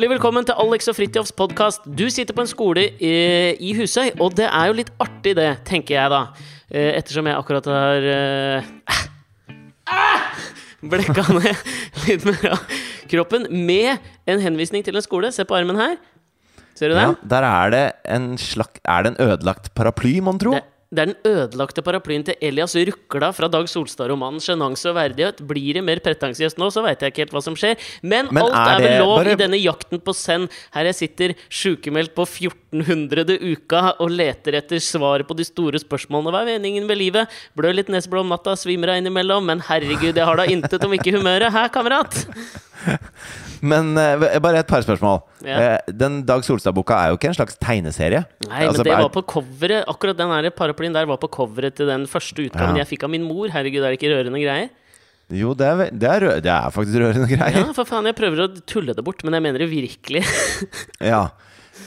Hjertelig velkommen til Alex og Fridtjofs podkast. Du sitter på en skole i, i Husøy, og det er jo litt artig, det, tenker jeg da. Eh, Ettersom jeg akkurat har eh, ah, blekka ned litt mer av kroppen med en henvisning til en skole. Se på armen her. Ser du Ja, der er det en slakt Er det en ødelagt paraply, mon tro? Det, det er den ødelagte paraplyen til Elias Rukla fra Dag Solstad-romanen 'Sjenanse og verdighet'. Blir det mer pretensiøst nå, så veit jeg ikke helt hva som skjer. Men, Men alt er er vel lov bare- i denne jakten på send, her jeg sitter sjukemeldt på 1400. uka og leter etter svaret på de store spørsmålene. Hva er meningen med livet? Blør litt neseblod om natta, svimer av innimellom. Men herregud, jeg har da intet om ikke humøret. Hæ, kamerat? Men uh, bare et par spørsmål. Ja. Uh, den Dag Solstad-boka er jo ikke en slags tegneserie. Nei, Altså, men det var på coveret. Akkurat den her paraplyen der var på coveret til den første utgaven Ja. jeg fikk av min mor. Herregud, er det ikke rørende greier? Jo, det er, det, er, rø- det er faktisk rørende greier. Ja, for faen, jeg prøver å tulle det bort, men jeg mener det virkelig. Ja.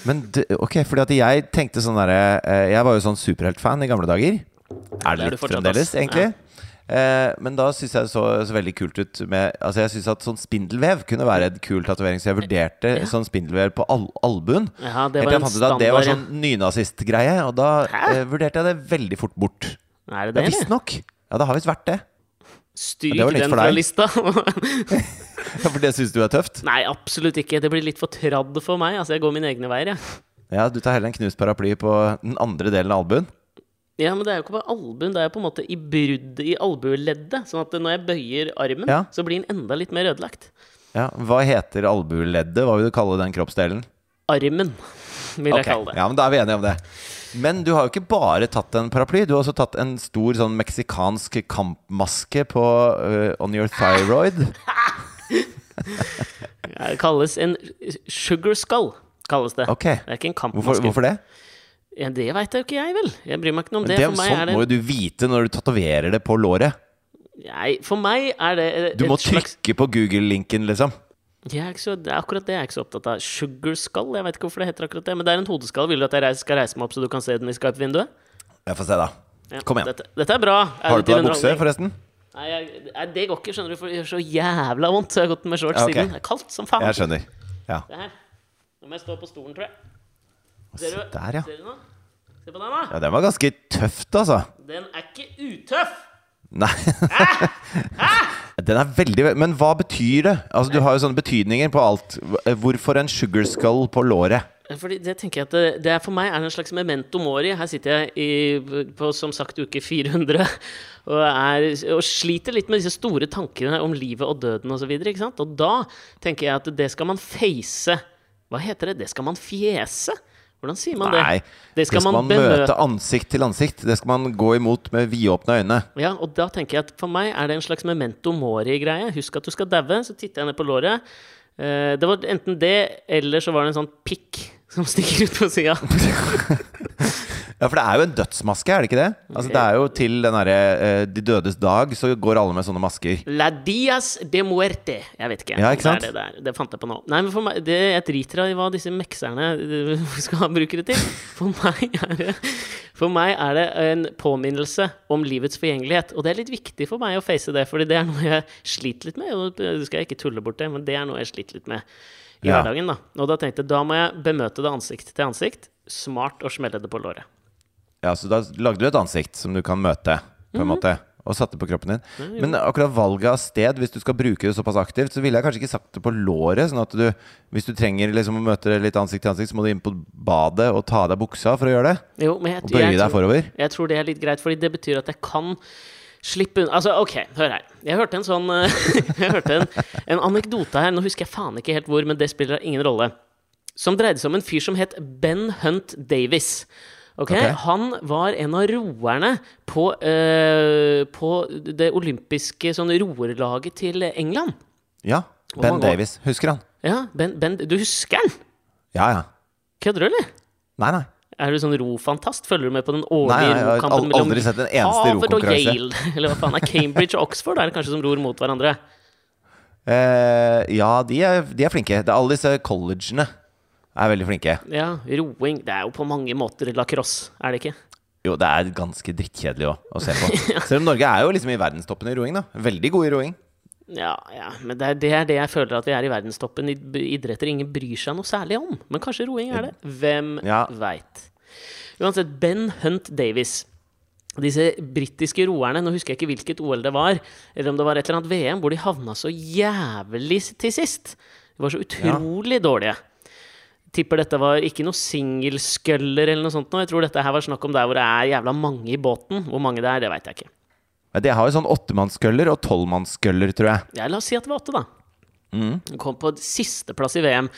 Men det, ok, fordi at jeg tenkte sånn derre eh, Jeg var jo sånn superheltfan i gamle dager. Er Det det er litt fremdeles, egentlig? egentlig? Eh, men da syns jeg det så, så veldig kult ut med Altså Jeg syns at sånn spindelvev kunne være en kul tatovering, så jeg vurderte Ja. sånn spindelvev på al albuen. Ja, det var en fant ut det var standard. sånn nynazistgreie, og da eh, vurderte jeg det veldig fort bort. Er det Ja, det? Ja, Visstnok. Ja, det har visst vært det. Styr det den fra lista. Ja, For det syns du er tøft? Nei, absolutt ikke. Det blir litt for tradd for meg. Altså, Jeg går mine egne veier, jeg. Ja, du tar heller en knust paraply på den andre delen av albuen? Ja, men det er jo ikke på albuen, det er jo på en måte i bruddet i albueleddet. Sånn at når jeg bøyer armen, Ja. så blir den enda litt mer ødelagt. Ja, Hva heter albueleddet? Hva vil du kalle den kroppsdelen? Armen, vil jeg Ok, kalle det. Ja, men Da er vi enige om det. Men du har jo ikke bare tatt en paraply. Du har også tatt en stor sånn meksikansk kampmaske på øh, on your thyroid. Det kalles en sugar skull, kalles det. Ok, Det er ikke en kampmaske. Hvorfor, hvorfor det? Ja, det veit jo ikke jeg, vel. Jeg bryr meg ikke noe om det. det sånt er det må jo du vite når du tatoverer det på låret. Nei, for meg er det et Du må slags trykke på Google-linken, liksom. Er så, det er akkurat det jeg er ikke så opptatt av. Sugar skull? Jeg vet ikke hvorfor det heter akkurat det. Men det er en hodeskall. Vil du at jeg skal reise meg opp så du kan se den i Skype-vinduet? Jeg får se, da. Ja, Kom igjen. Dette, dette er bra. Har du på deg bukse, forresten? Nei, jeg, det går ikke, skjønner du, for det gjør så jævla vondt. Så jeg har gått med shorts Ja, ok. siden. Det er kaldt som faen. Jeg skjønner. Ja. Det her. Nå må jeg stå på stolen, tror jeg. Se Ser du, der, ja. ser du noe? Se på den, da. ja. Den var ganske tøft, altså. Den er ikke utøff! Nei. Den er veldig Men hva betyr det? Altså, Du har jo sånne betydninger på alt. Hvorfor en sugar skull på låret? Fordi det tenker jeg at det, det For meg er en slags memento mori. Her sitter jeg i, på som sagt uke 400 og, er, og sliter litt med disse store tankene om livet og døden osv. Og, og da tenker jeg at det skal man face. Hva heter det? Det skal man fjese? Hvordan sier man Nei, det? Det skal, man, møte ansikt til ansikt. Det skal man gå imot med vidåpne øyne. Ja, og da tenker jeg at for meg er det en slags memento mori-greie. Husk at du skal daue. Så titter jeg ned på låret. Eh, det var enten det, eller så var det en sånn pikk som stikker ut på sida. Ja, for det er jo en dødsmaske, er det ikke det? Altså, det er jo til den derre eh, De dødes dag, så går alle med sånne masker. La dias de muerte. Jeg vet ikke. Ja, ikke sant? Det, er det, det fant jeg på nå. Nei, men for meg, det, Jeg driter i hva disse mekserne eh, skal bruke det til. For meg, er det, for meg er det en påminnelse om livets forgjengelighet. Og det er litt viktig for meg å face det, Fordi det er noe jeg sliter litt med. Og det skal ikke tulle bort det, men det er noe jeg sliter litt med i Ja. hverdagen. da Og da tenkte jeg da må jeg bemøte det ansikt til ansikt. Smart å smelle det på låret. Ja, Så da lagde du et ansikt som du kan møte, på en mm -hmm. måte. Og satte på kroppen din. Men akkurat valget av sted, hvis du skal bruke det såpass aktivt, så ville jeg kanskje ikke sagt det på låret. Sånn at du, hvis du trenger liksom å møte det litt ansikt til ansikt, så må du inn på badet og ta av deg buksa for å gjøre det. Jo, men jeg, Og bøye jeg deg tror- forover. Jeg tror det er litt greit, fordi det betyr at jeg kan slippe unna Altså, ok, hør her. Jeg hørte en sånn Jeg hørte en, en anekdote her, nå husker jeg faen ikke helt hvor, men det spiller ingen rolle. Som dreide seg om en fyr som het Ben Hunt Davis. Ok, Okay. Han var en av roerne på, uh, på det olympiske sånn roerlaget til England. Ja. Ben Davies. Husker han? Ja, ben, ben, Du husker han? Ja, ja. Kødder du, eller? Nei, nei. Er du sånn rofantast? Følger du med på den Nei, årlige jeg har rokampen al- aldri sett en eneste Harvard og. Yale? Eller hva faen er Cambridge og Oxford? Er det kanskje som ror mot hverandre? Eh, ja, de er, de er flinke. Det er alle disse collegene er veldig flinke. Ja, roing. Det er jo på mange måter lacrosse, er det ikke? Jo, det er ganske drittkjedelig òg å se på. Selv om Norge er jo liksom i verdenstoppen i roing, da. Veldig gode i roing. Ja, ja, men det er, det er det jeg føler at vi er i verdenstoppen i idretter ingen bryr seg noe særlig om. Men kanskje roing er det. Hvem Ja. veit. Uansett, Ben Hunt Davies. Disse britiske roerne, nå husker jeg ikke hvilket OL det var, eller om det var et eller annet VM, hvor de havna så jævlig til sist. De var så utrolig dårlige. Tipper dette var ikke noe singelsculler eller noe sånt. nå. Jeg tror dette her var snakk om der hvor det er jævla mange i båten. Hvor mange det er, det veit jeg ikke. De har jo sånn åttemannsculler og tolvmannsculler, tror jeg. Ja, la oss si at det var åtte, da. Mm. Kom på sisteplass i VM.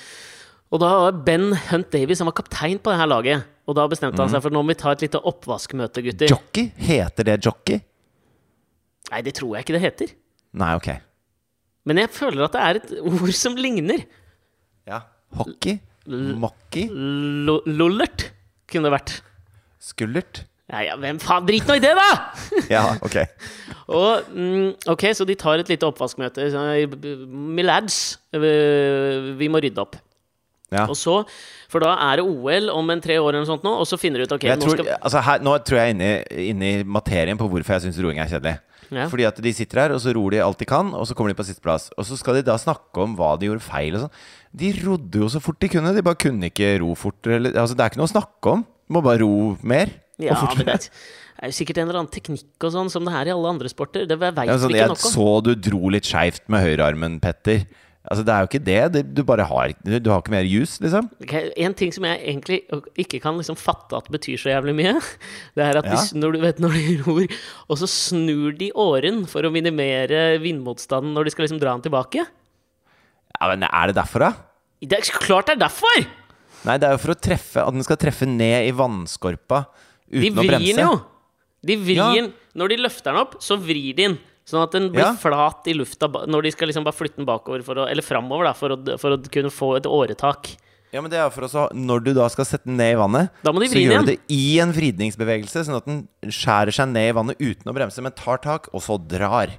Og da var Ben Hunt Davies han var kaptein på det her laget. Og da bestemte han seg for nå må vi ta et lite oppvaskmøte, gutter. Jockey? Heter det jockey? Nei, det tror jeg ikke det heter. Nei, ok. Men jeg føler at det er et ord som ligner. Ja. Hockey? Mocky? Lollert kunne det vært. Skullert? Ja, ja, hvem faen? Drit nå i det, da! Ja, ok. Og, mm, ok, så de tar et lite oppvaskmøte. Så, My lads, øh, vi må rydde opp. Ja. Og så, For da er det OL om en tre år, eller noe sånt nå, og så finner du ut ok, nå tror, skal altså her, nå tror jeg inne, inne i materien på hvorfor jeg syns roing er kjedelig. Ja. Fordi at de sitter her, og så ror de alt de kan, og så kommer de på sisteplass. Og så skal de da snakke om hva de gjorde feil og sånn. De rodde jo så fort de kunne, de bare kunne ikke ro fortere. Altså, det er ikke noe å snakke om. Du må bare ro mer. Ja, men det er jo sikkert en eller annen teknikk og sånn som det er i alle andre sporter. Det veit Ja, sånn, vi ikke noe nok om. så du dro litt skeivt med høyrearmen, Petter. Altså, det er jo ikke det. det du bare har Du, du har ikke mer jus, liksom. Okay, En ting som jeg egentlig ikke kan liksom fatte at betyr så jævlig mye, det er at Ja. de, når, du vet, når de ror, og så snur de åren for å minimere vindmotstanden når de skal liksom dra den tilbake. Ja, men Er det derfor, da? Det er klart det er derfor! Nei, det er jo for å treffe At den skal treffe ned i vannskorpa uten å vrir bremse. den jo! De vrir Ja. den. Når de løfter den opp, så vrir de den. Sånn at den blir Ja. flat i lufta når de skal liksom bare flytte den bakover, å, eller framover, da, for å, for å kunne få et åretak. Ja, men det er for også, Når du da skal sette den ned i vannet, Da må de så vri den gjør du det i en vridningsbevegelse, sånn at den skjærer seg ned i vannet uten å bremse, men tar tak, og så drar.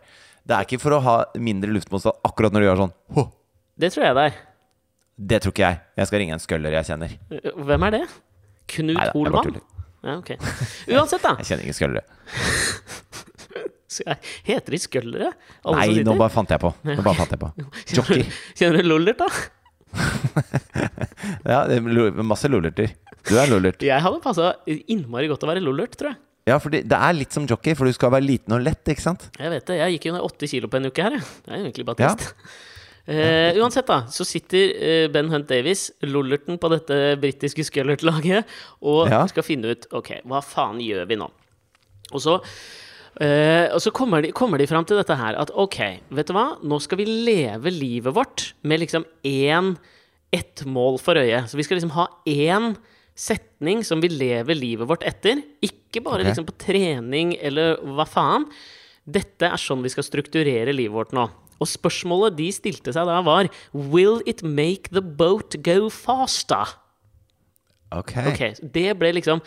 Det er ikke for å ha mindre luftmotstand akkurat når du gjør sånn. Hå. Det tror jeg det er. Det tror ikke jeg. Jeg skal ringe en skøller jeg kjenner. Hvem er det? Knut Neida, Holmann? Ja, ok. Uansett, da. Jeg kjenner ingen skøllere. Heter de skøllere? Alle Nei, nå bare fant jeg på. Nå bare fant jeg på. Jockey. Kjenner du Lollert, da? Ja, det masse lollerter. Du er lollert. Jeg hadde passa innmari godt å være Lollert, tror jeg. Ja, for det er litt som jockey, for du skal være liten og lett, ikke sant? Jeg vet det. Jeg gikk jo ned åtte kilo på en uke her, jeg. Det er egentlig bare Ja. Eh, uansett, da, så sitter eh, Ben Hunt Davies, lollerten på dette britiske scullert-laget, og Ja. skal finne ut Ok, hva faen gjør vi nå? Og så, eh, og så kommer, de, kommer de fram til dette her at ok, vet du hva, nå skal vi leve livet vårt med liksom én ett mål for øyet. Så vi skal liksom ha én setning som vi lever livet vårt etter. Ikke bare okay. liksom på trening eller hva faen. Dette er sånn vi skal strukturere livet vårt nå. Og spørsmålet de stilte seg da, var Will it make the boat go faster? Ok. okay Det ble liksom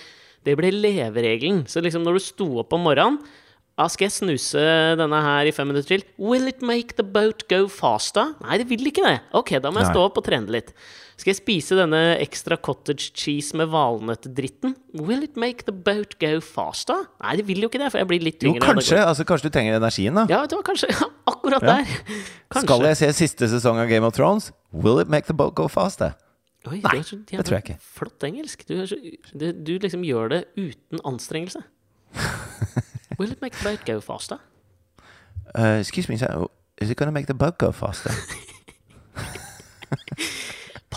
Det ble leveregelen. Så liksom når du sto opp om morgenen ah, Skal jeg snuse denne her i fem minutter til? Will it make the boat go faster? Nei, det vil ikke det. Ok, da må jeg stå opp og trene litt. Skal jeg spise denne ekstra cottage cheese med valnøttdritten? Will it make the boat go faster? Nei, det vil jo ikke det, for jeg blir litt Jo, tyngre. av kanskje. Altså, kanskje du trenger energien, da. Ja, det var kanskje ja, akkurat Ja. der. Kanskje. Skal jeg se siste sesong av Game of Thrones? Will it make the boat go faster? Oi, Nei, så det tror jeg ikke. Flott engelsk. Du, så, du, du liksom gjør det uten anstrengelse. Will it make the boat go faster? Uh, excuse me, sir. Is it gonna make the boat go faster?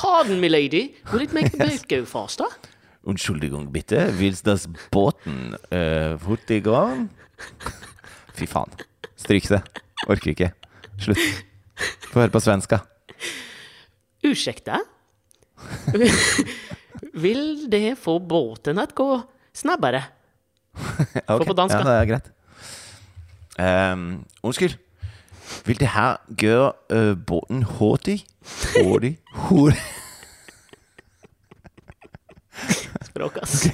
Pardon me, lady. Will it make the boat go faster? Entschuldigung, bitte. Vil das båten uh, hurtig gå? Fy faen. Stryk det. Orker ikke. Slutt. Få høre på svenska. Ursäkta? Vil det få båten att gå snabbare? Ok, på dansk, Ja, det er greit. Um, unnskyld. Vil det her gjøre uh, båten hurtig? Hurtig? Hurtig? Språk, ass.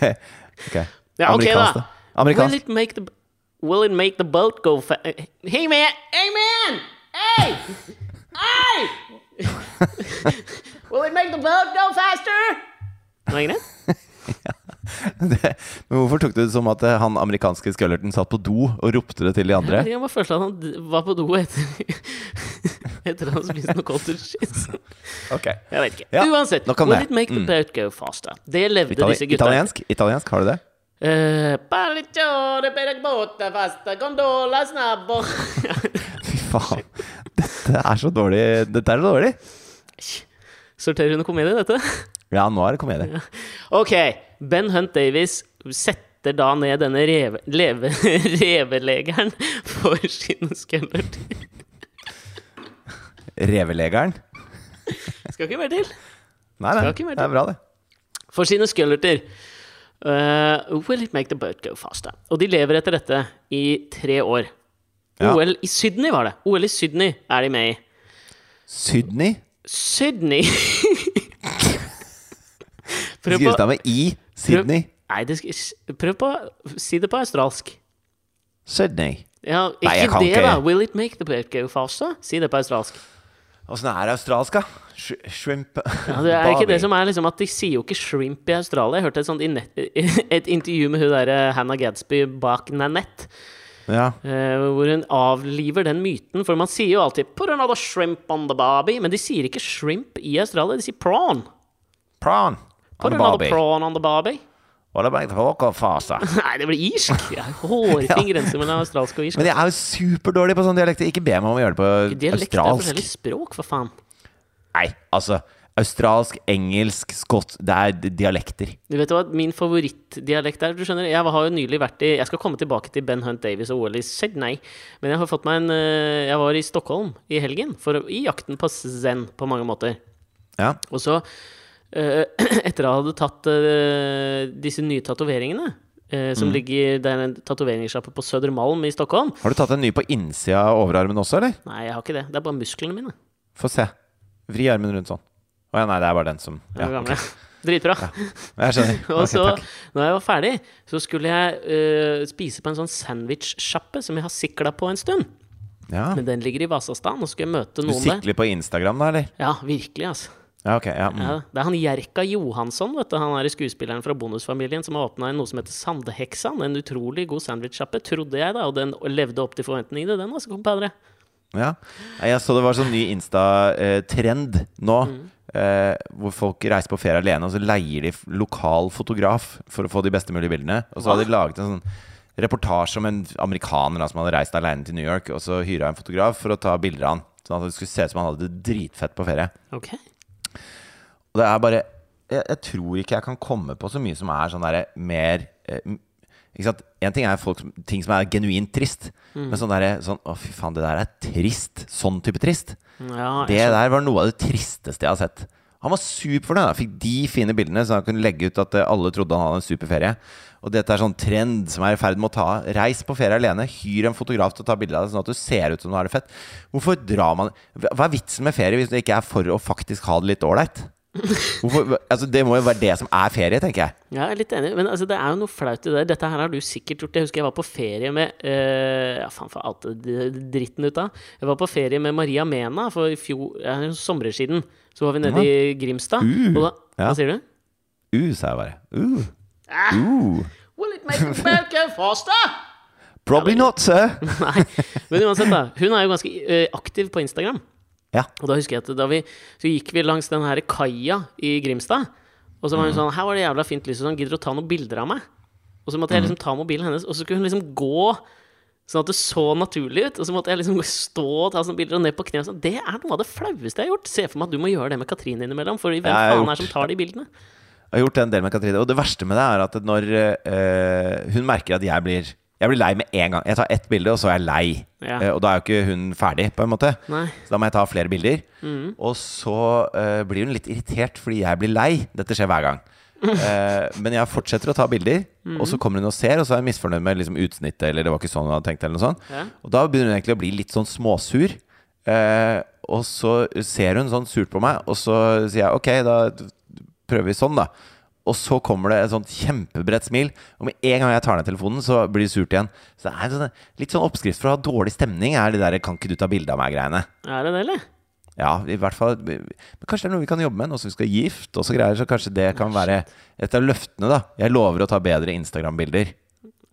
Ok. ok. Ja, ok, Amerikansk, da. Amerikansk. Will it make the Will it make the boat go fa... Hey, man! Hey, man! Hey! Hey! will it make the boat go faster? Var det? det, men hvorfor tok du det som at eh, han amerikanske skøllerten satt på do og ropte det til de andre? Jeg bare følte at han var på do etter Etter han spiste noe cottage cheese. Ok Jeg vet ikke. Ja, Uansett. would it make the Mm. boat go faster? Det levde Itali disse gutta. italiensk? Italiensk, har du det? Eh. Fy faen. Dette er så dårlig. Dette er så dårlig. Sorterer under komedie, dette? Ja, nå er det komedie. Ok, Ben Hunt Davies setter da ned denne reve, leve, revelegeren for sin skeletter. Revelegeren. Skal ikke mer til. Nei, nei, Til. det er bra, det. For sine skeletter. Uh, will it make the boat go faster? Og de lever etter dette i tre år. Ja. OL i Sydney var det. OL i Sydney er de med i. Sydney. Sydney! prøv på med i. Sydney. Nei, det skal, prøv på Si det på australsk. Sydney. Ja, ikke jeg kan det, ikke. da. Will it make the boat go faster? Si det på australsk. Åssen er australsk, da? Sh shrimp Ja, det er ikke det som er liksom at De sier jo ikke shrimp i Australia. Jeg hørte et sånt i et intervju med hun der eh, Hannah Gadsby bak Nanette. Ja. eh, hvor hun avliver den myten. For man sier jo alltid 'put another shrimp on the barbie', men de sier ikke shrimp i Australia. De sier prawn. Prawn. Put On the another prawn on the barbie. What about Hawker Fasa? Nei, det blir irsk! Er hårfin grense mellom australsk og irsk. Men jeg er jo superdårlig på sånne dialekter. Ikke be meg om å gjøre det på Dialekt er australsk. forskjellig språk, for faen. Nei, altså Australsk, engelsk, skott Det er dialekter. Du vet hva min favorittdialekt er? Du skjønner, Jeg har jo nylig vært i Jeg skal komme tilbake til Ben Hunt Davies og OL i Sydney. Men jeg har fått meg en eh, Jeg var i Stockholm i helgen for, i jakten på zen på mange måter. Ja. Og så, etter å ha hadde tatt eh, disse nye tatoveringene eh, som ligger Det er en tatoveringssjappe på Södermalm i Stockholm. Har du tatt en ny på innsida av overarmen også, eller? Nei, jeg har ikke det. Det er bare musklene mine. Få se. Vri armen rundt sånn. Å ja, nei, det er bare den som ja, er gamle. ok. Dritbra. Jeg skjønner. Og så, takk. når jeg var ferdig, så skulle jeg uh, spise på en sånn sandwich-sjappe som jeg har sikla på en stund. Ja. Men den ligger i Vasastan, og så skal jeg møte noen der. Du sikler på Instagram, da, eller? Ja, virkelig, altså. Ja, okay, Ja, mm. Ja, det er han Jerka Johansson, vet du. Han er skuespilleren fra Bonusfamilien som har åpna noe som heter Sandheksan. En utrolig god sandwich-sjappe, trodde jeg, da. Og den levde opp til forventningene, den, altså, kompadre. ja. Jeg så det var sånn ny Insta-trend nå. Mm. Eh, hvor folk reiser på ferie alene, og så leier de lokal fotograf for å få de beste mulige bildene. Og så hadde de laget en sånn reportasje om en amerikaner da, som hadde reist alene til New York, og så hyra en fotograf for å ta bilder av han. Sånn at det skulle se ut som han hadde det dritfett på ferie. Ok. Og det er bare jeg, jeg tror ikke jeg kan komme på så mye som er sånn derre mer eh, ikke sant? En ting er folk, som- ting som er genuint trist, Mm. men sånn derre sånn, Å, fy faen, det der er trist. Sånn type trist. Ja, Det der var noe av det tristeste jeg har sett. Han var superfornøyd. Han fikk de fine bildene, så han kunne legge ut at eh, alle trodde han hadde en super ferie. Og dette er sånn trend som er i ferd med å ta. Reis på ferie alene. Hyr en fotograf til å ta bilde av deg, sånn at du ser ut som du har det fett. Hvorfor drar man Hva er vitsen med ferie hvis du ikke er for å faktisk ha det litt ålreit? Hvorfor- Altså, det må jo være det som er ferie, tenker jeg. Ja, jeg er litt enig, men altså, det er jo noe flaut i det. Dette her har du sikkert gjort. Jeg husker jeg var på ferie med uh, Ja, faen, for alt dritten ut av. Jeg var på ferie med Maria Mena for i fjor, ja, sommer siden. Så var vi nede i Grimstad. Uh, og da, ja. Hva sier du? Uh, sa jeg bare. Uh. Ah. Uh. Will it make go faster? Probably not, sir. Nei, men uansett, da. Hun er jo ganske eh, aktiv på Instagram. Ja. Og da husker jeg at da vi Så gikk vi langs den her kaia i Grimstad. Og så var hun sånn Her var det jævla fint lys, og sånn. Gidder du å ta noen bilder av meg? Og så måtte jeg liksom ta mobilen hennes, og så skulle hun liksom gå sånn at det så naturlig ut. Og så måtte jeg liksom stå og ta sånne bilder og ned på kne. og Sånn. Det er noe av det flaueste jeg har gjort. Se for meg at du må gjøre det med Katrine innimellom. For hvem faen er det som tar de bildene? Jeg har gjort en del med Katrine. Og det verste med det er at når øh, hun merker at jeg blir Jeg blir lei med en gang. Jeg tar ett bilde, og så er jeg lei. Ja. Uh, og da er jo ikke hun ferdig, på en måte. Nei. Så da må jeg ta flere bilder. Mm. Og så uh, blir hun litt irritert fordi jeg blir lei. Dette skjer hver gang. Uh, men jeg fortsetter å ta bilder, og Mm. så kommer hun og ser, og så er hun misfornøyd med liksom, utsnittet, eller det var ikke sånn hun hadde tenkt, eller noe sånt. Ja. Og da begynner hun egentlig å bli litt sånn småsur. Uh, og så ser hun sånn surt på meg, og så sier jeg ok, da prøver vi sånn, da. Og så kommer det et sånt kjempebredt smil, og med en gang jeg tar ned telefonen, så blir det surt igjen. Så det er en sånn, litt sånn oppskrift for å ha dårlig stemning, er det der 'kan ikke du ta bilde av meg'-greiene. Er det det, eller? Ja, i hvert fall Men kanskje det er noe vi kan jobbe med nå som vi skal gifte oss og greier. Så kanskje det kan være et av løftene, da. Jeg lover å ta bedre Instagram-bilder.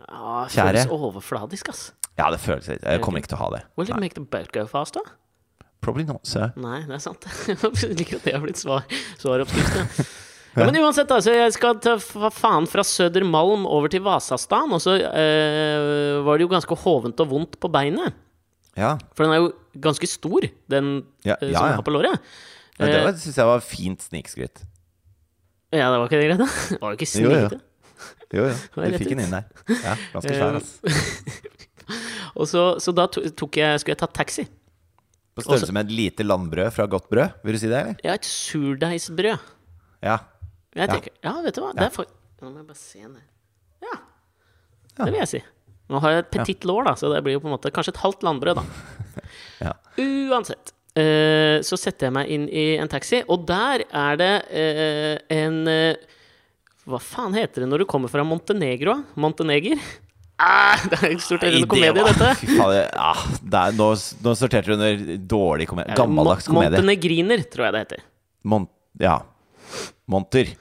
Ja, det føles overfladisk, ass. Ja, det føles Jeg kommer ikke til å ha det. Will it make the boat go faster? probably not, sir. Nei, det er sant. Jeg liker at det har blitt svar, svaroppskriften. Ja. Men uansett, altså, jeg skal ta fa- faen fra Sødermalm over til Vasastan, og så eh, var det jo ganske hovent og vondt på beinet. Ja. For den er jo ganske stor, den Ja, eh, ja, som ja. har på låret. Ja, det Eh, syns jeg var fint snikskryt. Ja, det var ikke det greit, da? Det var jo ikke Jo, jo. snikete. Jo, jo. Du fikk den inn der. Ja, ganske svær, altså. Og så, så da jeg, skulle jeg ta taxi. På størrelse med et lite landbrød fra Godt Brød. Vil du si det, eller? Ja, et surdeigsbrød. Ja. Jeg tenker, ja, vet du hva? Det er for... Nå må jeg bare se ned. Ja. Det vil jeg si. Nå har jeg et petit lår, da, så det blir jo på en måte kanskje et halvt landbrød, da. Ja. Uansett. eh, så setter jeg meg inn i en taxi, og der er det eh, en eh, Hva faen heter det når du kommer fra Montenegro? Monteneger? Ah, det er en stort ørende komedie, dette. Fy faen, ja, det er, nå, nå sorterte du under dårlig komedie. Gammeldags komedie. Montenegriner, tror jeg det heter. Mon ja. Monter.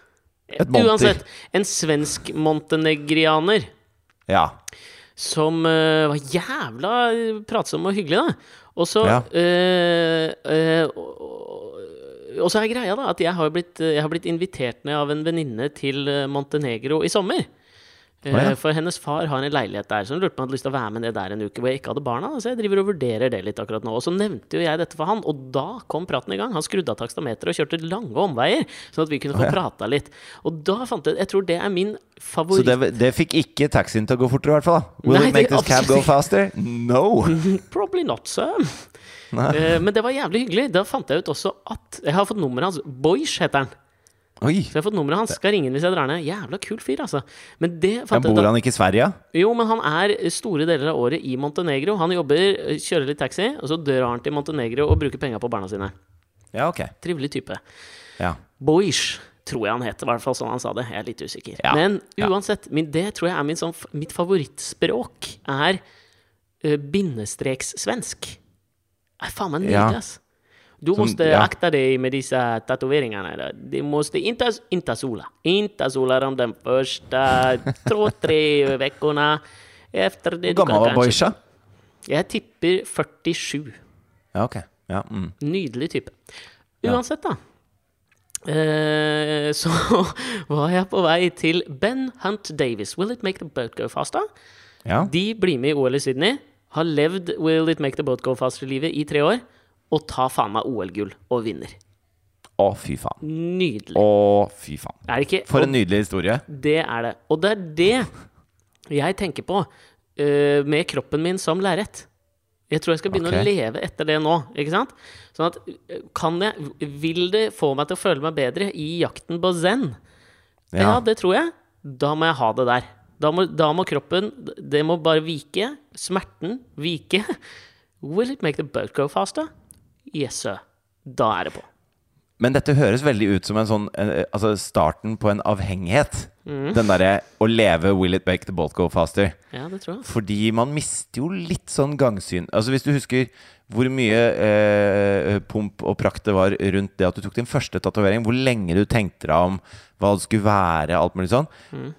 Uansett. En svensk montenegrianer. Ja. som uh, var jævla pratsom og hyggelig, da. Og så Ja. uh, uh, og- så er greia da at jeg har blitt, jeg har blitt invitert ned av en venninne til eh, Montenegro i sommer. Eh, ja. For hennes far har en leilighet der, så hun lurte på om jeg hadde lyst til å være med ned der en uke hvor jeg ikke hadde barna. Så jeg driver og vurderer det litt akkurat nå. Og så nevnte jo jeg dette for han, og da kom praten i gang. Han skrudde av takstameteret og kjørte lange omveier, sånn at vi kunne få Å, ja. prata litt. Og da fant jeg Jeg tror det er min Så favoritt... det, det fikk ikke taxien til å gå fortere, i hvert fall. da. Will Nei, it make this cab go faster? No! Probably not, sir. Nei. Eh, men det var jævlig hyggelig. Da fant jeg ut også at Jeg har fått nummeret hans. Boish heter han. Oi! Så jeg har fått nummeret hans. Skal ringe han hvis jeg drar ned. Jævla kul fyr, altså. Men det fant jeg bor han ikke i Sverige? Jo, men han er store deler av året i Montenegro. Han jobber, kjører litt taxi, og så drar han til Montenegro og bruker penga på barna sine. Ja, ok. Trivelig type. Ja. Boish, tror jeg han het. I hvert fall sånn han sa det. Jeg er litt usikker. Ja, Men ja. uansett, min, det tror jeg er min, sånn, mitt favorittspråk. Er uh, bindestrekssvensk. Er faen meg Ja. nydelig, ass. Du må måste ja. akta dig med disse tatoveringarna. där. Du måste inte, inte sola. Inte sola de første första två, tre veckorna. Efter det var Boisha? Jeg tipper 47. Ja, ok. Ja, mm. Nydelig type. Uansett, da. Uh, så var jeg på vei til Ben Hunt Davis. Will it make the boat go faster? ja. De blir med i OL i Sydney. Har levd Will it make the boat go faster-livet i tre år. Og tar faen meg OL-gull og vinner. Å, fy faen. Nydelig. Å, fy faen. Er det ikke? For en nydelig historie. Det er det. Og det er det jeg tenker på uh, med kroppen min som lerret. Jeg tror jeg skal begynne okay. å leve etter det nå. Ikke sant? Sånn at kan jeg Vil det få meg til å føle meg bedre i jakten på zen? Ja, Ja. det tror jeg. Da må jeg ha det der. Da må, da må kroppen Det må bare vike. Smerten vike. Will it make the boat go faster? Yes. Da er det på. Men dette høres veldig ut som en sånn eh, Altså starten på en avhengighet. Mm. Den derre å leve 'will it make the boat go faster'. Ja, det tror jeg. Fordi man mister jo litt sånn gangsyn. Altså Hvis du husker hvor mye eh, pomp og prakt det var rundt det at du tok din første tatovering, hvor lenge du tenkte deg om hva det skulle være, alt mulig sånn.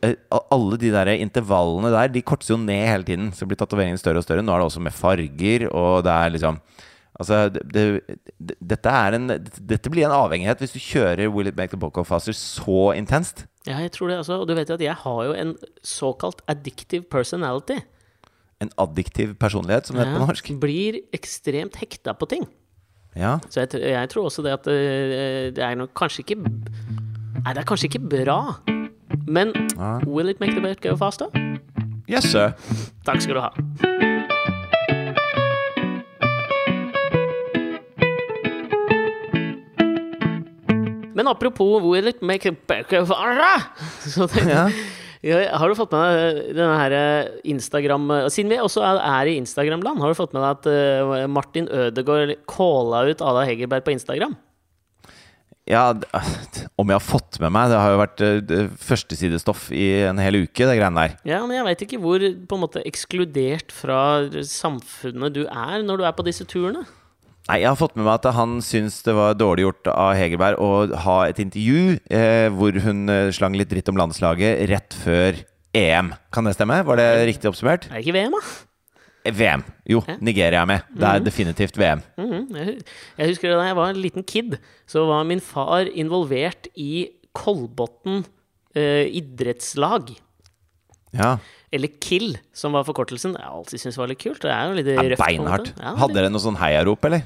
Eh, alle de der intervallene der, de kortes jo ned hele tiden. Så blir tatoveringen større og større. Nå er det også med farger, og det er liksom Altså, det, det, det, dette en Dette blir en avhengighet hvis du kjører Will It Make The book Go Faster så intenst. Ja, jeg tror det også. Og du vet jo at jeg har jo en såkalt addictive personality. En addiktiv personlighet, som det heter på norsk. Blir ekstremt hekta på ting. Ja. Så jeg, jeg tror også det at øh, det er nok kanskje ikke Nei, det er kanskje ikke bra. Men Ja. will it make the book go faster? Yes, sir. Takk skal du ha. Men apropos hvor litt? Så det, Ja. Har du fått med deg denne her eh, Instagram Siden vi også er, i Instagram-land, har du fått med deg at eh, Martin Ødegaard calla ut Ada Hegerberg på Instagram? Ja, om jeg har fått med meg Det har jo vært eh, førstesidestoff i en hel uke, det greiene der. Ja, men jeg veit ikke hvor på en måte ekskludert fra samfunnet du er når du er på disse turene. Nei, Jeg har fått med meg at han syns det var dårlig gjort av Hegerberg å ha et intervju eh, hvor hun eh, slang litt dritt om landslaget rett før EM. Kan det stemme? Var det riktig oppsummert? Er det ikke VM, da? Eh, VM. Jo, Nigeria er med. Det er definitivt VM. Mhm. Jeg hu- Jeg husker da jeg var en liten kid, så var min far involvert i Kolbotn eh, idrettslag. Ja, Eller KILL, som var forkortelsen. Jeg alltid syntes var litt kult. Det er jo litt det røft. Beinhardt. Ja, Hadde dere noe sånn heiarop, eller?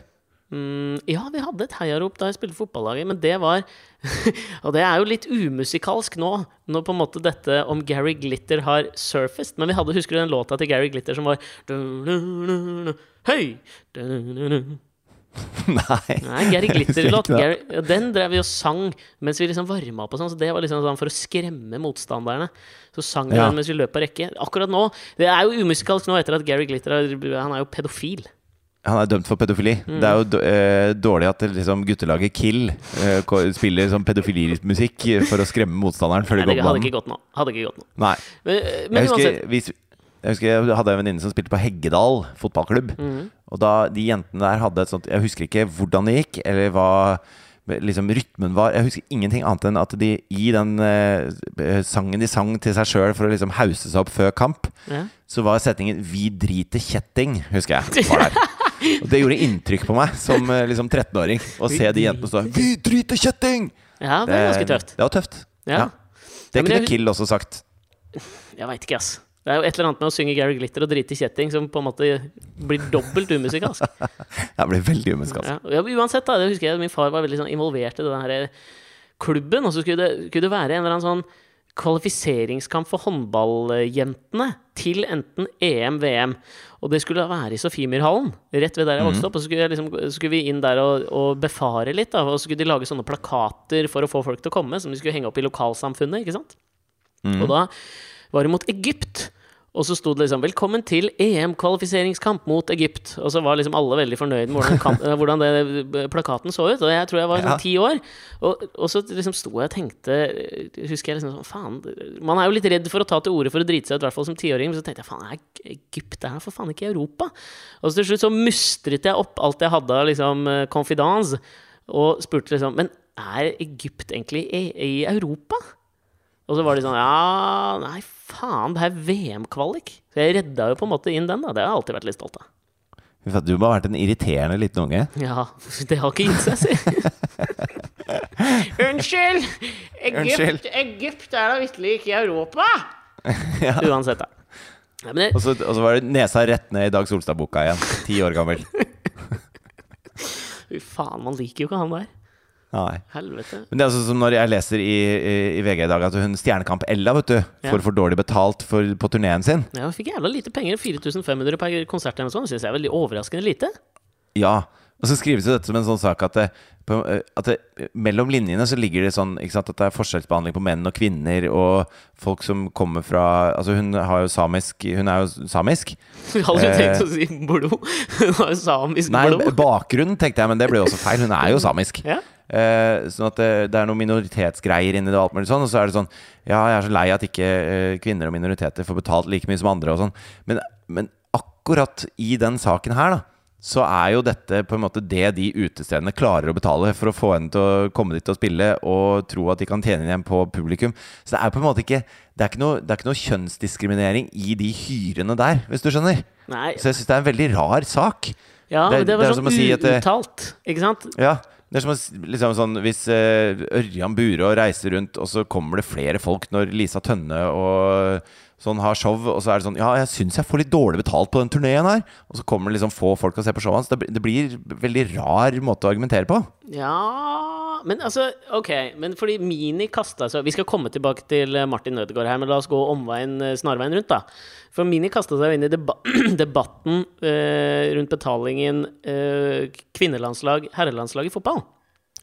Mm, ja, vi hadde et heiarop da jeg spilte fotballaget, men det var Og det er jo litt umusikalsk nå, når på en måte dette om Gary Glitter har surfaced. Men vi hadde, husker du den låta til Gary Glitter som var Hei! Nei. Nei, Gary Glitter-låt. ja, Den drev vi og sang mens vi liksom varma opp og sånn, så det var liksom sånn for å skremme motstanderne. Så sang vi Ja. den mens vi løp på rekke. Akkurat nå Det er jo umusikalsk nå etter at Gary Glitter er, Han er jo pedofil. Han er dømt for pedofili. Mm. Det er jo eh, dårlig at liksom, guttelaget Kill eh, spiller sånn pedofilimusikk for å skremme motstanderen før de det går på hadde banen. ikke gått nå. Hadde ikke gått nå. Nei. Men, men Jeg husker, vi, jeg husker jeg hadde en venninne som spilte på Heggedal fotballklubb. Mm. Og da de jentene der hadde et sånt Jeg husker ikke hvordan det gikk, eller hva liksom rytmen var. Jeg husker ingenting annet enn at de i den eh, sangen de sang til seg sjøl for å liksom hause seg opp før kamp, ja. så var setningen 'Vi driter kjetting', husker jeg. Var der. Og det gjorde inntrykk på meg som eh, liksom 13-åring å se de jentene stå 'Vi driter kjetting'! ja, det var ganske tøft. Det var tøft. Ja. Ja. Det kunne det- Kill også sagt. Jeg veit ikke, ass. Det er jo et eller annet med å synge Gary Glitter og drite i kjetting som på en måte blir dobbelt umusikalsk. Det blir veldig umusikalsk. Ja, ja, uansett, da, det husker jeg min far var veldig sånn involvert i den her klubben. Og så skulle det, skulle det være en eller annen sånn kvalifiseringskamp for håndballjentene til enten EM, VM. Og det skulle være i Sofiemyrhallen, rett ved der jeg vokste opp. Og så skulle, liksom, skulle vi inn der og, og befare litt, da. Og så skulle de lage sånne plakater for å få folk til å komme, som de skulle henge opp i lokalsamfunnet, ikke sant. Og da var det mot Egypt. Og så sto det liksom 'Velkommen til EM-kvalifiseringskamp mot Egypt'. Og så var liksom alle veldig fornøyd med hvordan, kamp, eh, hvordan det, plakaten så ut. Og jeg tror jeg var Ja. sånn ti år. Og, og så liksom sto jeg og tenkte Husker jeg liksom sånn Faen. Man er jo litt redd for å ta til orde for å drite seg ut, i hvert fall som tiåring. Men så tenkte jeg faen, er Egypt er for faen ikke Europa? Og så til slutt så mustret jeg opp alt jeg hadde av liksom eh, confidence, og spurte liksom Men er Egypt egentlig i, i Europa? Og så var de sånn Ja, nei, faen, det er VM-kvalik. Så jeg redda jo på en måte inn den, da. Det har jeg alltid vært litt stolt av. Du må ha vært en irriterende liten unge. Ja, det har ikke gitt seg, si. Unnskyld! Egypt, Unnskyld. Egypt er da vitterlig ikke i Europa! Uansett, da. Ja, men det, og så var det nesa rett ned i Dag Solstad-boka igjen. Ti år gammel. fy faen, man liker jo ikke han der. Nei. Helvete. Men det er sånn som når jeg leser i, i, i VG i dag at hun Stjernekamp-Ella vet du, Ja. får for dårlig betalt for, på turneen sin. Ja, hun fikk jævla lite penger. 4500 per konsert eller noe sånt. Det syns jeg er veldig overraskende lite. Ja. Og så skrives jo dette som en sånn sak at, det, på, at det, mellom linjene så ligger det sånn sant, at det er forskjellsbehandling på menn og kvinner og folk som kommer fra Altså hun har jo samisk Hun er jo samisk. Jeg hadde jo Eh. tenkt å si blod. Hun har jo samisk Nei, blod. bakgrunnen tenkte jeg, men det ble jo også feil. Hun er jo samisk. Ja. Eh, sånn at det, det er noen minoritetsgreier inni det, og alt mulig sånn. Og så er det sånn Ja, jeg er så lei at ikke eh, kvinner og minoriteter får betalt like mye som andre og sånn. Men, men akkurat i den saken her, da, så er jo dette på en måte det de utestedene klarer å betale for å få henne til å komme dit og spille og tro at de kan tjene igjen på publikum. Så det er på en måte ikke Det er ikke noe, det er ikke noe kjønnsdiskriminering i de hyrene der, hvis du skjønner. Nei, Så jeg syns det er en veldig rar sak. ja, det- men det det var det sånn si at uuttalt, ikke sant? Ja, det er som liksom sånn Hvis uh, Ørjan Burå reiser rundt, og så kommer det flere folk når Lisa Tønne og sånn har show, og så er det sånn Ja, jeg syns jeg får litt dårlig betalt på den turneen her. Og så kommer det liksom få folk og ser på showet hans. Det, det blir veldig rar måte å argumentere på. Ja Men altså, ok. Men fordi Mini kasta seg Vi skal komme tilbake til eh, Martin Ødegaard her, men la oss gå omveien, eh, snarveien rundt, da. For Mini kasta seg inn i deba debatten eh, rundt betalingen eh, kvinnelandslag, herrelandslag i fotball.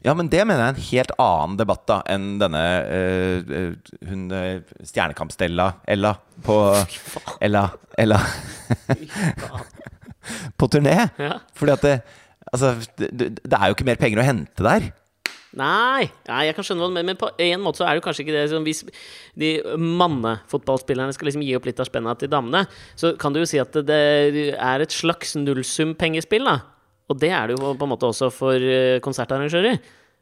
Ja, men det mener jeg er en helt annen debatt da enn denne eh, hun uh, Stjernekamp-Stella Ella på Ella Ella på turné. Ja. Fordi at det, altså, det det er jo ikke mer penger å hente der. Nei, nei, jeg kan skjønne hva du mener, men på en måte så er det jo kanskje ikke det sånn, Hvis de mannefotballspillerne skal liksom gi opp litt av spenna til damene, så kan du jo si at det er et slags nullsumpengespill, da. Og det er det jo på en måte også for eh, konsertarrangører.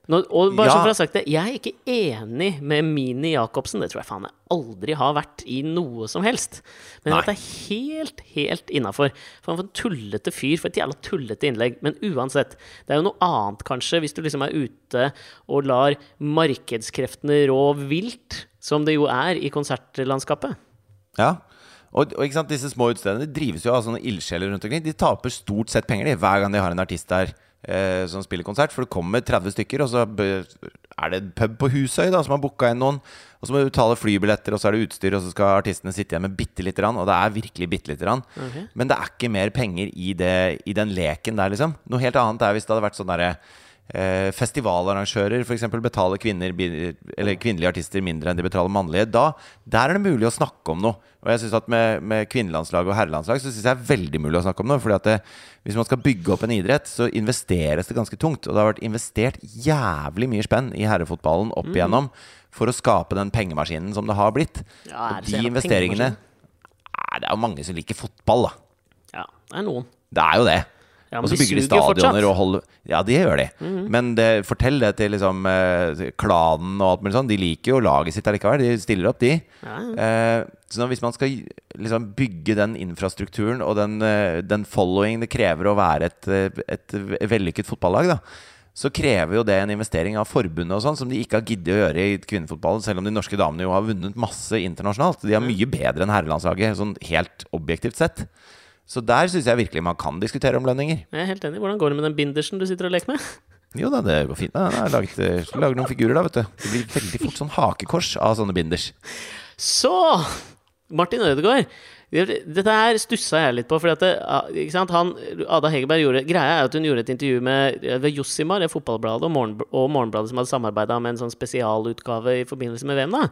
Nå, og bare Ja. for å ha sagt det, jeg er ikke enig med Mini Jacobsen. Det tror jeg faen jeg aldri har vært i noe som helst. Men Nei. at det er helt, helt innafor. For en tullete fyr for et jævla tullete innlegg. Men uansett, det er jo noe annet kanskje hvis du liksom er ute og lar markedskreftene rå vilt, som det jo er i konsertlandskapet. Ja. Og, og ikke sant, disse små utstedene drives jo av sånne ildsjeler rundt omkring. De taper stort sett penger de, hver gang de har en artist der eh, som spiller konsert. For det kommer 30 stykker, og så er det en pub på Husøy da, som har booka inn noen. Og så må du betale flybilletter, og så er det utstyr, og så skal artistene sitte igjen med bitte lite grann. Og det er virkelig bitte lite grann. Ok. Men det er ikke mer penger i, det, i den leken der, liksom. Noe helt annet er hvis det hadde vært sånn derre eh, Festivalarrangører f.eks. betaler kvinner, eller kvinnelige artister mindre enn de betaler mannlige. Da, Der er det mulig å snakke om noe. Og jeg synes at Med, med kvinnelandslag og herrelandslag Så synes jeg er veldig mulig å snakke om noe. Fordi at det, Hvis man skal bygge opp en idrett, så investeres det ganske tungt. Og det har vært investert jævlig mye spenn i herrefotballen opp igjennom for å skape den pengemaskinen som det har blitt. Ja, og de investeringene Det er jo mange som liker fotball, da. Ja, det er noen. Det er jo det. Ja, og så bygger de. Mhm. stadioner og holder Ja, det gjør de. Men det, fortell det til liksom eh, klanen og alt mulig sånn. De liker jo laget sitt allikevel. De stiller opp, de. Ja, Eh, så nå, hvis man skal liksom bygge den infrastrukturen og den, eh, den following det krever å være et, et vellykket fotballag, da, så krever jo det en investering av forbundet og sånn, som de ikke har giddet å gjøre i kvinnefotballen, selv om de norske damene jo har vunnet masse internasjonalt. De er mye bedre enn herrelandslaget, sånn helt objektivt sett. Så der syns jeg virkelig man kan diskutere om lønninger. Jeg er helt enig. Hvordan går det med den bindersen du sitter og leker med? Jo da, det går fint. da. Jeg laget, eh, noen figurer, da, vet du. Det blir veldig fort sånn hakekors av sånne binders. Så Martin Ødegaard. Dette her stussa jeg litt på. Fordi at det, sant? Han, Ada Hegerberg gjorde Greia er at hun gjorde et intervju med ved Jossimar, det fotballbladet, og, Morgen, og Morgenbladet, som hadde samarbeida med en sånn spesialutgave i forbindelse med VM. da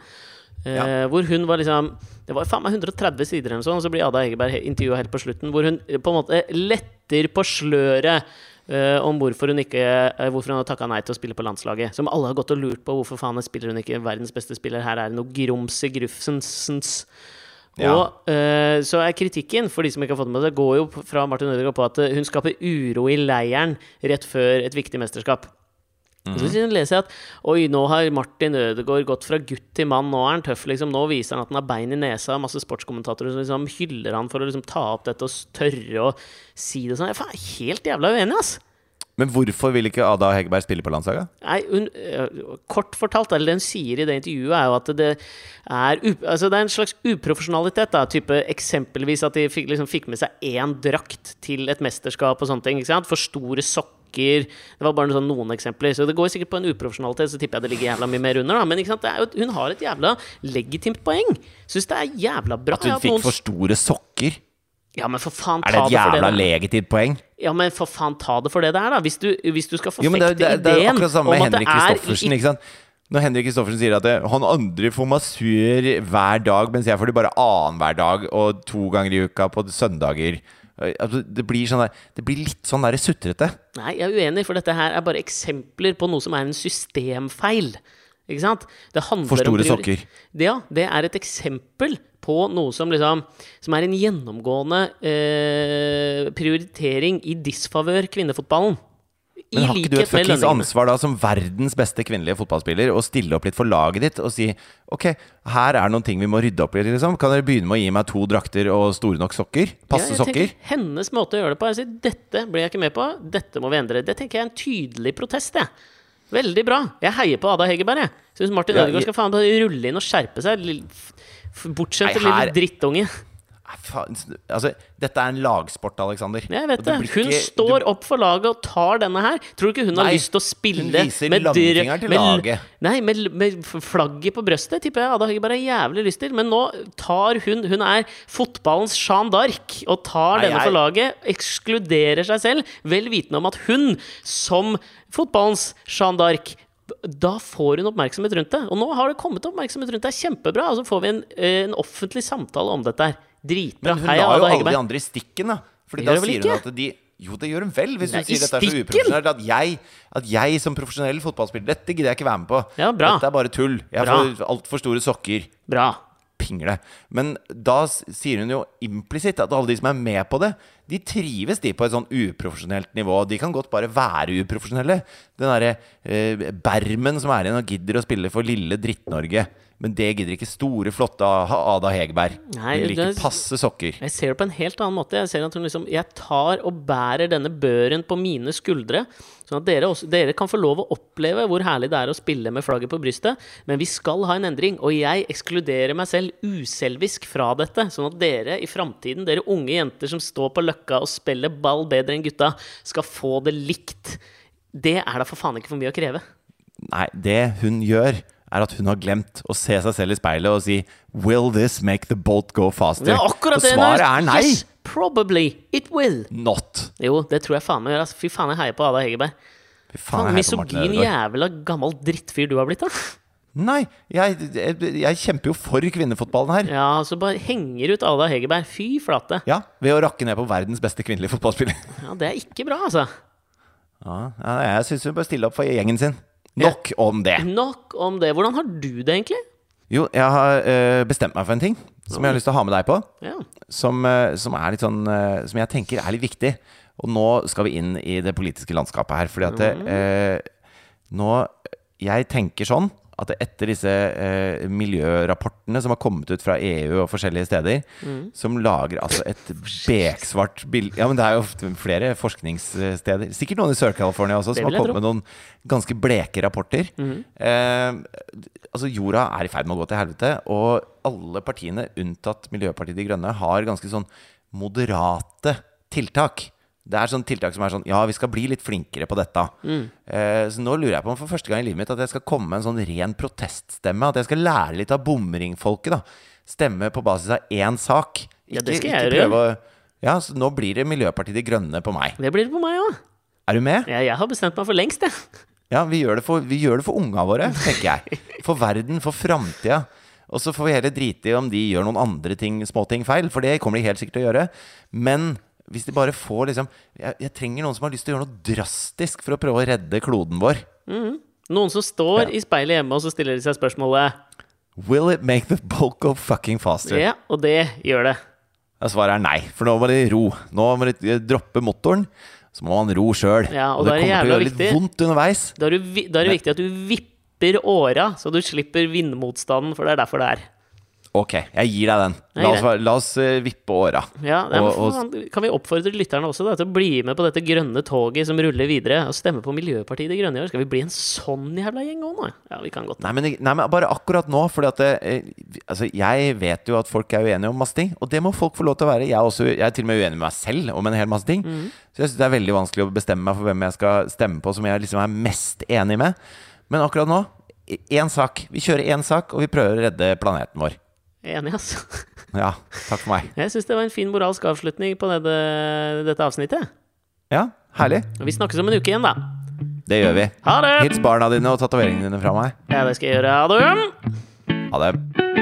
Eh, Ja. Hvor hun var liksom Det var faen meg 130 sider eller noe sånt, og så blir Ada Egeberg intervjua helt på slutten, hvor hun eh, på en måte letter på sløret eh, om hvorfor hun ikke eh, Hvorfor hun har takka nei til å spille på landslaget. Som alle har gått og lurt på. Hvorfor faen spiller hun ikke verdens beste spiller? Her er det noe grums i grufsensens. Ja. Og eh, så er kritikken, for de som ikke har fått med det, går jo fra Martin Ødegaard på at eh, hun skaper uro i leiren rett før et viktig mesterskap. Og Så leser jeg at Oi, nå har Martin Ødegaard gått fra gutt til mann. Nå er han tøff, liksom. Nå viser han at han har bein i nesa. Masse sportskommentatorer som liksom hyller han for å liksom ta opp dette og tørre å si det sånn. Jeg er helt jævla uenig, ass! Men hvorfor vil ikke Ada Hegerberg spille på landslaget? Nei, hun, øh, kort fortalt, eller det hun sier i det intervjuet, er jo at det er, altså det er en slags uprofesjonalitet. da, type Eksempelvis at de fikk, liksom, fikk med seg én drakt til et mesterskap og sånne ting. For store sokker. Det var bare sånn noen eksempler. Så det går sikkert på en uprofesjonalitet, så tipper jeg det ligger jævla mye mer under. da, Men er jo, hun har et jævla legitimt poeng. Syns det er jævla bra. At hun fikk noen- for store sokker? Ja, men for faen, Er ta det et det det jævla det er. legitimt poeng? Ja, men for faen, ta det for det det er, da. Hvis du, hvis du skal forfekte ideen om det, er- det, er- det er akkurat samme med Henrik er Kristoffersen. ikke sant? Når Henrik Kristoffersen sier at han andre får massør hver dag, mens jeg får det bare annenhver dag og to ganger i uka på søndager det, blir sånn der, det blir litt sånn der sutrete. Nei, jeg er uenig, for dette her er bare eksempler på noe som er en systemfeil. Ikke sant? Det For store sokker. Det, ja, det er et eksempel på noe som liksom Som er en gjennomgående eh, prioritering i disfavør kvinnefotballen. Men har ikke du et fuckings ansvar da som verdens beste kvinnelige fotballspiller å stille opp litt for laget ditt og si Ok, her er noen ting vi må rydde opp i, liksom. Kan dere begynne med å gi meg to drakter og store nok sokker? Passe Ja, jeg sokker? tenker Hennes måte å gjøre det på er å si dette blir jeg ikke med på, dette må vi endre. Det tenker jeg er en tydelig protest. Jeg. Veldig bra. Jeg heier på Ada Hegerberg. Jeg syns Martin Ja, Ødegaard skal faen rulle inn og skjerpe seg. Bortsett Bortskjemte lille drittunge. Nei, altså, dette er en lagsport, Alexander. Jeg vet det. Hun ikke- står opp for laget og tar denne her. Tror du ikke hun har lyst til å spille hun viser med med- laget. Nei, med, med flagget på brøstet tipper jeg Ada Hegerberg har jævlig lyst til. Men nå tar hun Hun er fotballens Jeanne d'Arc og tar Nei, denne jeg- for laget. Ekskluderer seg selv, vel vitende om at hun, som fotballens Jeanne d'Arc da får hun oppmerksomhet rundt det. Og nå har det kommet oppmerksomhet rundt det. Kjempebra. Og så får vi en, eh, en offentlig samtale om dette her. Dritbra. Men hun lar jo alle de andre i stikken, da. Fordi da sier hun at de Jo, det gjør hun vel, hvis Nei, hun sier dette er så uprofesjonelt. At jeg, at jeg som profesjonell fotballspiller Dette gidder jeg ikke være med på. Ja. Dette er bare tull. Jeg får altfor store sokker. Bra. pingle. Men da sier hun jo implisitt at alle de som er med på det, de trives de på et sånn uprofesjonelt nivå. De kan godt bare være uprofesjonelle. Den derre eh, Bermen som er igjen og gidder å spille for lille Dritt-Norge. Men det gidder ikke store, flotte Ada Hegerberg. Hun liker passe sokker. Jeg ser det på en helt annen måte. Jeg ser at hun liksom Jeg tar og bærer denne børen på mine skuldre, sånn at dere, også, dere kan få lov å oppleve hvor herlig det er å spille med flagget på brystet. Men vi skal ha en endring, og jeg ekskluderer meg selv uselvisk fra dette. Sånn at dere i framtiden, dere unge jenter som står på Løkka og spiller ball bedre enn gutta, skal få det likt. Det er da for faen ikke for mye å kreve. Nei, det hun gjør, er at hun har glemt å se seg selv i speilet og si Will this make the bolt go faster? Ja, akkurat det. og svaret er nei. Yes, probably. It will. Not. Jo, det tror jeg faen meg gjør. Altså. Fy faen, jeg heier på Ada Hegerberg. Fy Faen, faen, misogyn jævla gammel drittfyr du har blitt, da. Nei, jeg, jeg, jeg kjemper jo for kvinnefotballen her. Ja, så bare henger ut Ada Hegerberg. Fy flate. Ja, Ved å rakke ned på verdens beste kvinnelige fotballspiller. Ja, det er ikke bra, altså. Ja, ja, jeg syns hun bør stille opp for gjengen sin. Nok om det. Nok om det. Hvordan har du det, egentlig? Jo, jeg har eh, bestemt meg for en ting som jeg har lyst til å ha med deg på. Ja. Som, eh, som er litt sånn eh, Som jeg tenker er litt viktig. Og nå skal vi inn i det politiske landskapet her. Fordi at det, eh, nå Jeg tenker sånn at etter disse eh, miljørapportene som har kommet ut fra EU og forskjellige steder, som lager altså et beksvart bilde Ja, men det er jo flere forskningssteder, sikkert noen i Sør-California også, som har kommet med noen ganske bleke rapporter. eh, altså, jorda er i ferd med å gå til helvete, og alle partiene, unntatt Miljøpartiet De Grønne, har ganske sånn moderate tiltak. Det er sånn tiltak som er sånn Ja, vi skal bli litt flinkere på dette. Eh, så nå lurer jeg på om for første gang i livet mitt at jeg skal komme med en sånn ren proteststemme. At jeg skal lære litt av bomringfolket. da Stemme på basis av én sak. Ja, det skal jeg gjøre. Ja, så nå blir det Miljøpartiet De Grønne på meg. Det blir det på meg òg. Er du med? Jeg, jeg har bestemt meg for lengst, jeg. Ja, vi gjør det for, vi gjør det for unga våre, tenker jeg. For verden, for framtida. Og så får vi heller drite i om de gjør noen andre ting, småting feil, for det kommer de helt sikkert til å gjøre. Men hvis de bare får liksom jeg, jeg trenger noen som har lyst til å gjøre noe drastisk for å prøve å redde kloden vår. Noen som står Ja. i speilet hjemme, og så stiller de seg spørsmålet Will it make the bulk go fucking faster? Ja, og det gjør det. Ja, svaret er nei, for nå må de ro. Nå må de droppe motoren. Så må man ro sjøl. Ja, og og det er kommer til å gjøre gjøre litt vondt underveis. Er, da er det viktig at du vipper åra, så du slipper vindmotstanden, for det er derfor det er. Ok, jeg gir deg den. La oss, la oss eh, vippe åra. Ja, for Kan vi oppfordre lytterne også da, til å bli med på dette grønne toget som ruller videre, og stemme på Miljøpartiet De Grønne i år? Skal vi bli en sånn jævla gjeng òg nå? Ja, vi kan godt Nei men, nei, men bare akkurat nå. At eh, altså, Jeg vet jo at folk er uenige om masse ting, og det må folk få lov til å være. Jeg er, også, jeg er til og med uenig med meg selv om en hel masse ting. Så jeg syns det er veldig vanskelig å bestemme meg for hvem jeg skal stemme på, som jeg liksom er mest enig med. Men akkurat nå, én sak. Vi kjører én sak, og vi prøver å redde planeten vår. Enig, altså. Ja, takk for meg. Jeg syns det var en fin moralsk avslutning på dette, dette avsnittet. Ja, herlig. Og vi snakkes om en uke igjen, da. Det gjør vi. Ha det! Hils barna dine og tatoveringene dine fra meg. Ja, det skal jeg gjøre. Ha det! Ha det.